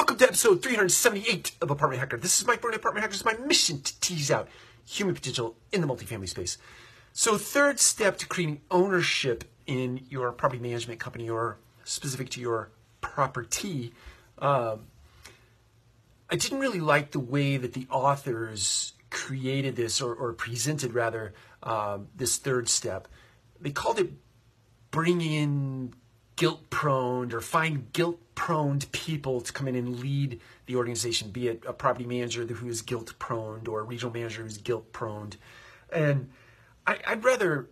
Welcome to episode 378 of Apartment Hacker. This is Mike Burnett, Apartment Hacker. It's my mission to tease out human potential in the multifamily space. So, third step to creating ownership in your property management company or specific to your property. Um, I didn't really like the way that the authors created this or, or presented, rather, um, this third step. They called it bringing in guilt prone or find guilt prone people to come in and lead the organization, be it a property manager who is guilt prone or a regional manager who's guilt prone. And I, would rather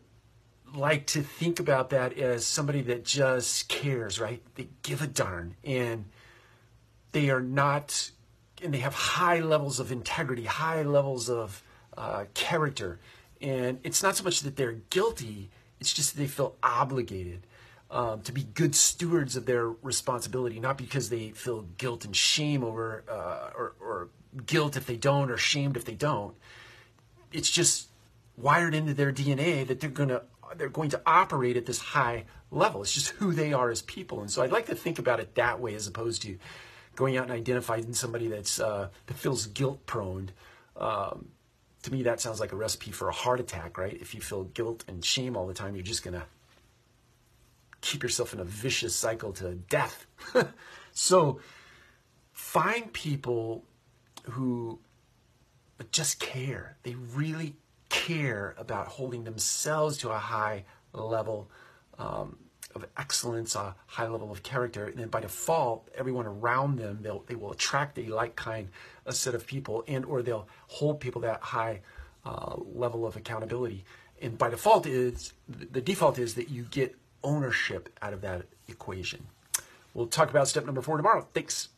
like to think about that as somebody that just cares, right? They give a darn and they are not, and they have high levels of integrity, high levels of uh, character. And it's not so much that they're guilty, it's just that they feel obligated um, to be good stewards of their responsibility, not because they feel guilt and shame over, uh, or, or guilt if they don't, or shamed if they don't. It's just wired into their DNA that they're going to they're going to operate at this high level. It's just who they are as people, and so I'd like to think about it that way as opposed to going out and identifying somebody that's uh, that feels guilt prone. Um, to me, that sounds like a recipe for a heart attack, right? If you feel guilt and shame all the time, you're just gonna keep yourself in a vicious cycle to death. so find people who just care. They really care about holding themselves to a high level um, of excellence, a high level of character, and then by default, everyone around them they'll, they will attract a like kind a set of people, and or they'll hold people that high uh, level of accountability. And by default is the default is that you get ownership out of that equation. We'll talk about step number four tomorrow. Thanks.